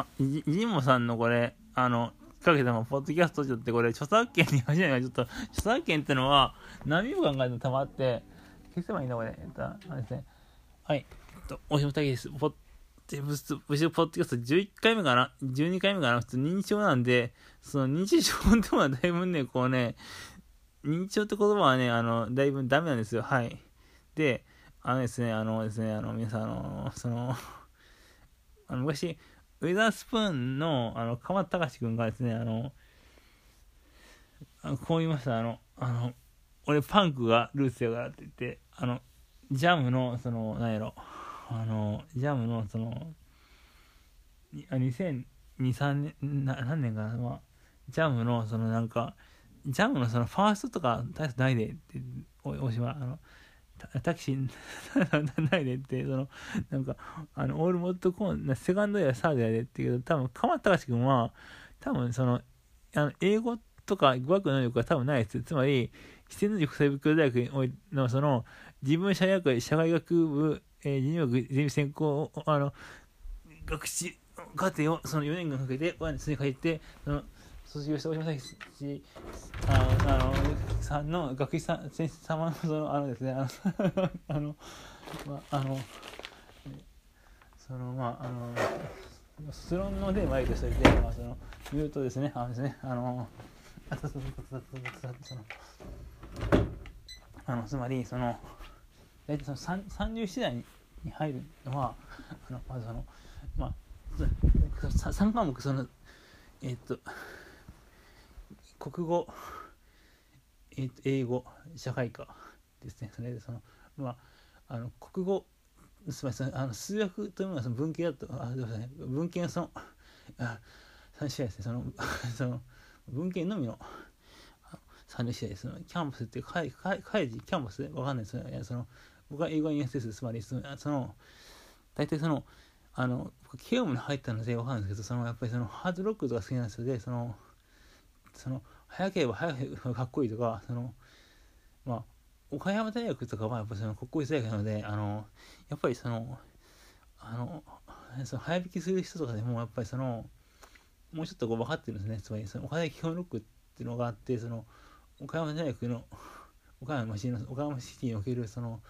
あ、ジジモさんのこれ、あの、かけても、ポッドキャストちょっとこれ、著作権に始めないちょっと、著作権ってのは、何秒間かでたまって、消せばいいんだ、これ。えっと、あれですね。はい。えっと、おしもたけです。ポッで、ぶつ、ぶつ、ポッドキャスト11回目かな ?12 回目かな？普通認知症なんで、その認知症ってのはだいぶね、こうね、認知症って言葉はね、あの、だいぶダメなんですよ。はい。で、あのですね、あのですね、あの、皆さん、あの、その、あの、昔、ウェザースプーンの、あの、鎌田隆君がですね、あの、あのこう言いました、あの、あの、俺パンクがルーツやからって言って、あの、ジャムの、その、なんやろ、あの、ジャムの、その、2002、3年、な何年かな、まあ、ジャムの、そのなんか、ジャムのそのファーストとか大したないでって、大島、あの、タクシー ないでって、その、なんか、あの、オールモットコーン、セカンドやサードやでって言うけど、多分、鎌田隆君は、多分、その、あの、英語とか語学能力が多分ないです。つまり、自然の塾生袋大学の、その、自分社会社会学部えー、人学ゼミ専攻あの学士課程をその4年間かけて親に書いてその卒業した大島崎氏あのあのさんの学士さん先生様のそのあのですねあの あのまああのそのまああの卒論のテーマとして、まあ、その言うとですねあのですねあのあそうそうそうそうそうそのあのつまりその大体その30次第に入るのはあのまずそのまあ3科目そのえっ、と国語、えー、英語社会科ですね。それでそのまああの国語すみませんあの数学というのはその文系だとあすみません。文系のそのあ3試合ですね。その その文系のみの3試合です。キャンパスっていう会会議キャンパスわかんないですね。その僕は英語に s す。つまりその大体そのあの僕慶応に入ったので分かるんですけどそのやっぱりそのハードロックとか好きなんですよ。でそのその早ければ早いかっこいいとかそのまあ岡山大学とかはやっぱその国公立大学なのであのやっぱりそのあのその早引きする人とかでもやっぱりそのもうちょっとこう分かってるんですね。つまりその岡山基本ロックっていうのがあってその岡山大学の岡山市の岡山シティにおけるその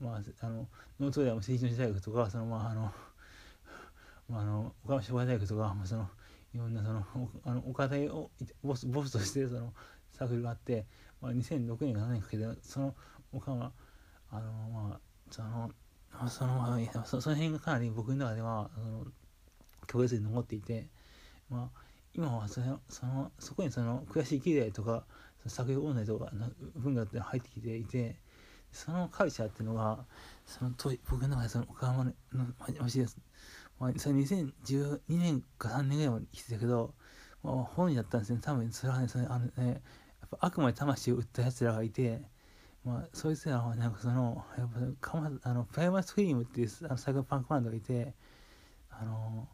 まあ、あのノートウェアも成長大学とかそのまああの、まあ、あの岡山商科大学とか、まあ、そのいろんなその あの岡田をボスボスとしてそのサークルがあって、まあ、2006年か7年かけてその岡山あのまあそのそのそその辺がかなり僕の中ではその強烈に残っていて、まあ、今はそのそのそこにその悔しい嫌いとか作業問題とかの文化って入ってきていてそのカルチャーっていうのがその当時僕の中でその岡山の話です、まあ、それ2012年か3年ぐらいまで来てたけど、まあ、本人だったんですね。多分それはねそれあのねやっぱ悪魔に魂を売ったやつらがいてまあ、そいつらはなんかその、やっぱかまあのプライマースクリームっていうあのサイクルパンクバンドがいて、あの、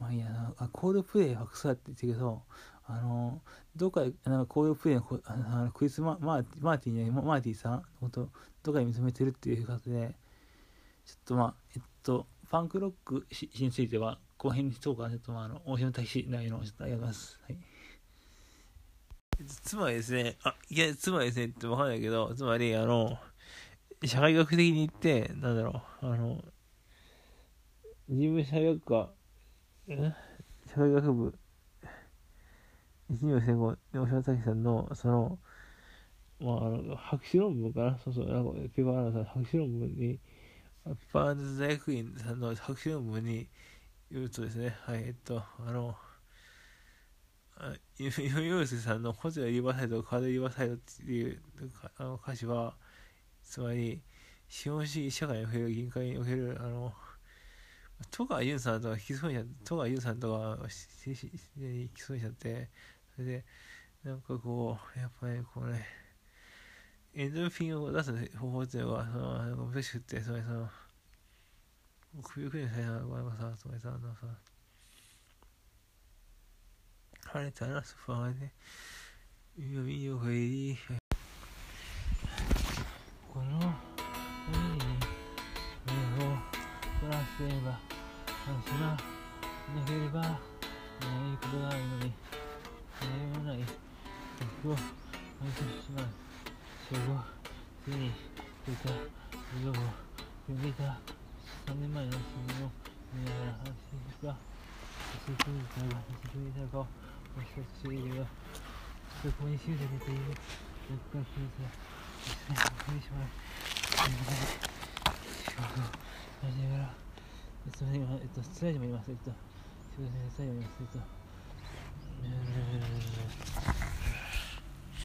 まあいいや、コールプレイはクソだって言ってるけど、あの、どっか、なんかこういうプレイの、あのクリスマ・マーマーティーに、マーティさんのこと、どっかに認めてるっていうことで、ちょっとまあ、えっと、ファンクロックしについては、後編にしようか、ちょっとまあ、あの、大島大使内容の、ちょっとありがとうございます。はい。つまりですね、あ、いや、つまりですねってわかんないけど、つまり、あの、社会学的に言って、なんだろう、あの、自分社会学科、社会学部一二戦後、大島武さんの、その、まあ、あの、博士論文かな？そうそう、なんか、ペーパーアナさ博士論文に、ペーパーズ大学院さんの博士論文に言うとですね、はい、えっと、あの、ユースさんのホテルリバーサイド、カードリバーサイドっていうあの歌詞は、つまり、資本主義社会における銀行における、あの、戸川優さんとか引きそうになって、戸川優さんとか、引きそうになって、それで、なんかこう、やっぱりこうね、エンドルフィンを出す方法っていうのが、その、なんか難しくて、それその、首をくりにされながらさ、それさ、あのさ、晴れたらソファーで、海を見よがいこの海に目を凝らせば、話がなければないことがあるのに悩まない僕を愛してしまう死後つに出た授業を読んでい。た3年前の新聞を見ながら安心した私にい。たが私にい。たかを私たち知りるがそこに集されてい。る僕が気にさ一緒にしまう仕事をしながらそれ今、えっと、スライドもい。ます。えっと、すみません、スライドもい。ます。えっと、